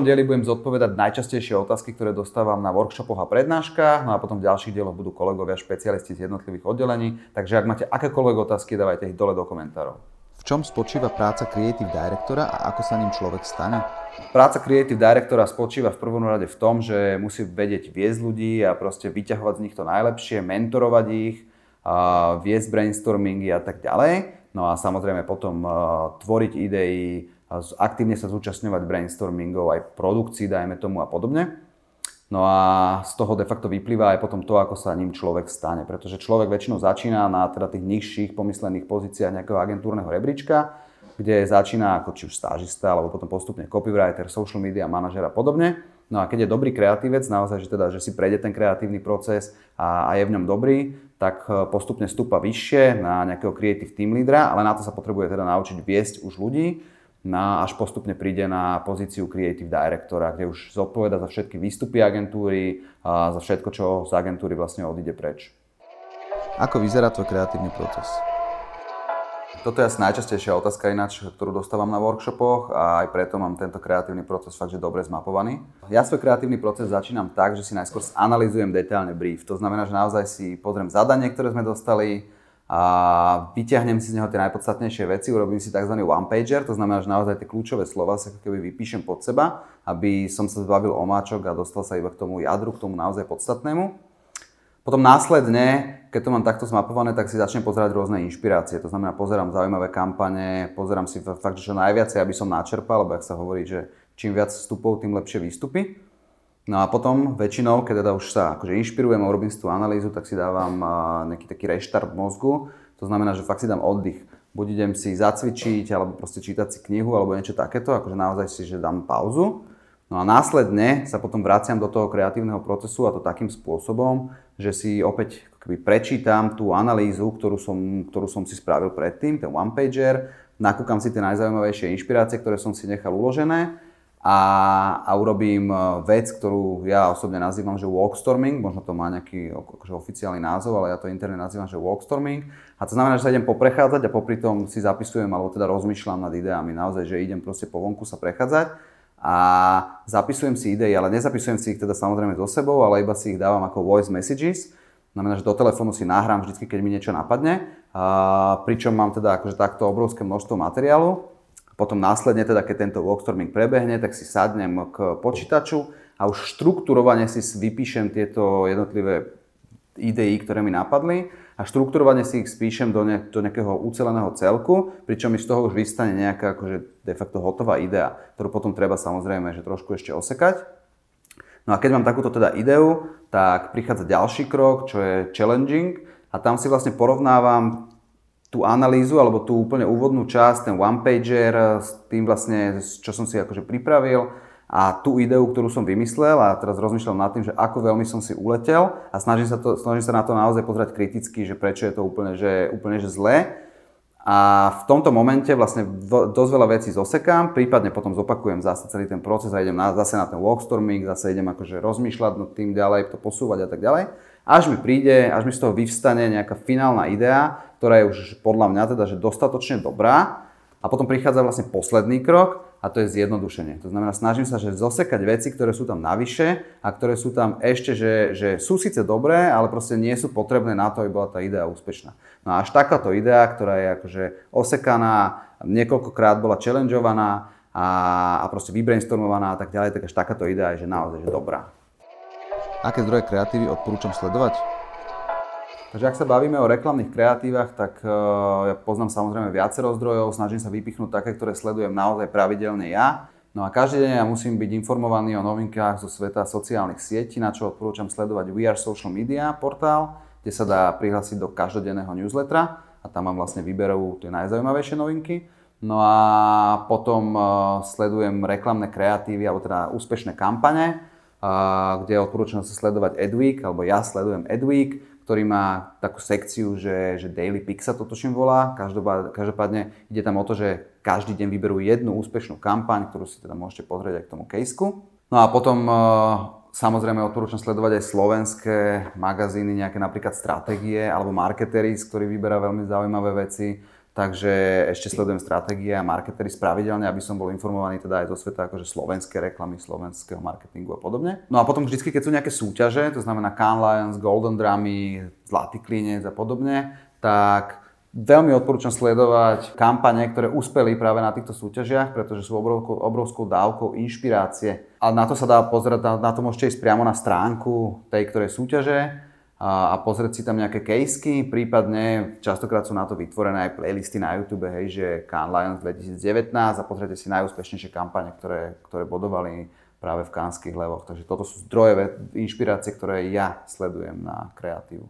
prvom dieli budem zodpovedať najčastejšie otázky, ktoré dostávam na workshopoch a prednáškach, no a potom v ďalších dieloch budú kolegovia špecialisti z jednotlivých oddelení, takže ak máte akékoľvek otázky, dávajte ich dole do komentárov. V čom spočíva práca Creative Directora a ako sa ním človek stane? Práca Creative Directora spočíva v prvom rade v tom, že musí vedieť viesť ľudí a proste vyťahovať z nich to najlepšie, mentorovať ich, viesť brainstormingy a tak ďalej. No a samozrejme potom tvoriť idei, aktívne sa zúčastňovať brainstormingov, aj produkcií, dajme tomu a podobne. No a z toho de facto vyplýva aj potom to, ako sa ním človek stane. Pretože človek väčšinou začína na teda tých nižších pomyslených pozíciách nejakého agentúrneho rebríčka, kde začína ako či už stážista, alebo potom postupne copywriter, social media manažer a podobne. No a keď je dobrý kreatívec, naozaj, že, teda, že si prejde ten kreatívny proces a, a je v ňom dobrý, tak e, postupne stúpa vyššie na nejakého creative team leadera, ale na to sa potrebuje teda naučiť viesť už ľudí na, až postupne príde na pozíciu creative directora, kde už zodpoveda za všetky výstupy agentúry a za všetko, čo z agentúry vlastne odíde preč. Ako vyzerá tvoj kreatívny proces? Toto je asi najčastejšia otázka ináč, ktorú dostávam na workshopoch a aj preto mám tento kreatívny proces fakt, že dobre zmapovaný. Ja svoj kreatívny proces začínam tak, že si najskôr zanalizujem detailne brief. To znamená, že naozaj si pozriem zadanie, ktoré sme dostali, a vyťahnem si z neho tie najpodstatnejšie veci, urobím si tzv. one-pager, to znamená, že naozaj tie kľúčové slova sa keby vypíšem pod seba, aby som sa zbavil omáčok a dostal sa iba k tomu jadru, k tomu naozaj podstatnému. Potom následne, keď to mám takto zmapované, tak si začnem pozerať rôzne inšpirácie. To znamená, pozerám zaujímavé kampane, pozerám si fakt, čo najviac, aby som načerpal, lebo ak sa hovorí, že čím viac vstupov, tým lepšie výstupy. No a potom väčšinou, keď teda už sa akože inšpirujem a urobím si tú analýzu, tak si dávam nejaký taký reštart mozgu. To znamená, že fakt si dám oddych. Buď idem si zacvičiť, alebo proste čítať si knihu, alebo niečo takéto, akože naozaj si, že dám pauzu. No a následne sa potom vraciam do toho kreatívneho procesu a to takým spôsobom, že si opäť keby prečítam tú analýzu, ktorú som, ktorú som si spravil predtým, ten one-pager, nakúkam si tie najzaujímavejšie inšpirácie, ktoré som si nechal uložené a, a urobím e, vec, ktorú ja osobne nazývam, že walkstorming, možno to má nejaký akože oficiálny názov, ale ja to interne nazývam, že walkstorming. A to znamená, že sa idem poprechádzať a popri tom si zapisujem alebo teda rozmýšľam nad ideami. Naozaj, že idem proste po vonku sa prechádzať a zapisujem si idei, ale nezapisujem si ich teda samozrejme so sebou, ale iba si ich dávam ako voice messages. Znamená, že do telefónu si nahrám vždy, keď mi niečo napadne. A, pričom mám teda akože takto obrovské množstvo materiálu potom následne, teda, keď tento walkstorming prebehne, tak si sadnem k počítaču a už štruktúrovane si vypíšem tieto jednotlivé idei, ktoré mi napadli a štruktúrovane si ich spíšem do, ne, do nejakého uceleného celku, pričom mi z toho už vystane nejaká akože de facto hotová idea, ktorú potom treba samozrejme že trošku ešte osekať. No a keď mám takúto teda ideu, tak prichádza ďalší krok, čo je challenging a tam si vlastne porovnávam tú analýzu alebo tú úplne úvodnú časť, ten one-pager eh, s tým vlastne, čo som si akože pripravil a tú ideu, ktorú som vymyslel a teraz rozmýšľam nad tým, že ako veľmi som si uletel a snažím sa, to, snažím sa na to naozaj pozrieť kriticky, že prečo je to úplne, že, úplne že zlé. A v tomto momente vlastne dosť veľa vecí zosekám, prípadne potom zopakujem zase celý ten proces a idem na, zase na ten walkstorming, zase idem akože rozmýšľať nad tým ďalej, to posúvať a tak ďalej. Až mi príde, až mi z toho vyvstane nejaká finálna idea, ktorá je už podľa mňa teda, že dostatočne dobrá. A potom prichádza vlastne posledný krok a to je zjednodušenie. To znamená, snažím sa, že zosekať veci, ktoré sú tam navyše a ktoré sú tam ešte, že, že sú síce dobré, ale proste nie sú potrebné na to, aby bola tá idea úspešná. No a až takáto idea, ktorá je akože osekaná, niekoľkokrát bola challengeovaná a, a proste vybrainstormovaná a tak ďalej, tak až takáto idea je že naozaj že dobrá. Aké zdroje kreatívy odporúčam sledovať? Takže ak sa bavíme o reklamných kreatívach, tak uh, ja poznám samozrejme viacero zdrojov, snažím sa vypichnúť také, ktoré sledujem naozaj pravidelne ja. No a každý deň ja musím byť informovaný o novinkách zo sveta sociálnych sietí, na čo odporúčam sledovať We Are Social Media portál, kde sa dá prihlásiť do každodenného newslettera a tam mám vlastne výberovú tie najzaujímavejšie novinky. No a potom uh, sledujem reklamné kreatívy, alebo teda úspešné kampane, uh, kde odporúčam sa sledovať Adweek, alebo ja sledujem Adweek, ktorý má takú sekciu, že, že Daily Pick sa to tuším volá. Každopádne, ide tam o to, že každý deň vyberú jednu úspešnú kampaň, ktorú si teda môžete pozrieť aj k tomu caseku. No a potom e, samozrejme odporúčam sledovať aj slovenské magazíny, nejaké napríklad stratégie alebo marketery, z ktorých vyberá veľmi zaujímavé veci. Takže ešte sledujem stratégie a marketery spravidelne, aby som bol informovaný teda aj do sveta akože slovenské reklamy, slovenského marketingu a podobne. No a potom vždycky, keď sú nejaké súťaže, to znamená Cannes Lions, Golden Drummy, Zlatý klinec a podobne, tak Veľmi odporúčam sledovať kampane, ktoré uspeli práve na týchto súťažiach, pretože sú obrovskou, obrovskou dávkou inšpirácie. A na to sa dá pozerať, na, na to môžete ísť priamo na stránku tej ktorej súťaže a, a pozrieť si tam nejaké kejsky, prípadne častokrát sú na to vytvorené aj playlisty na YouTube, hej, že Cannes Lions 2019 a pozrite si najúspešnejšie kampane, ktoré, ktoré bodovali práve v kánskych levoch. Takže toto sú zdroje inšpirácie, ktoré ja sledujem na kreatívu.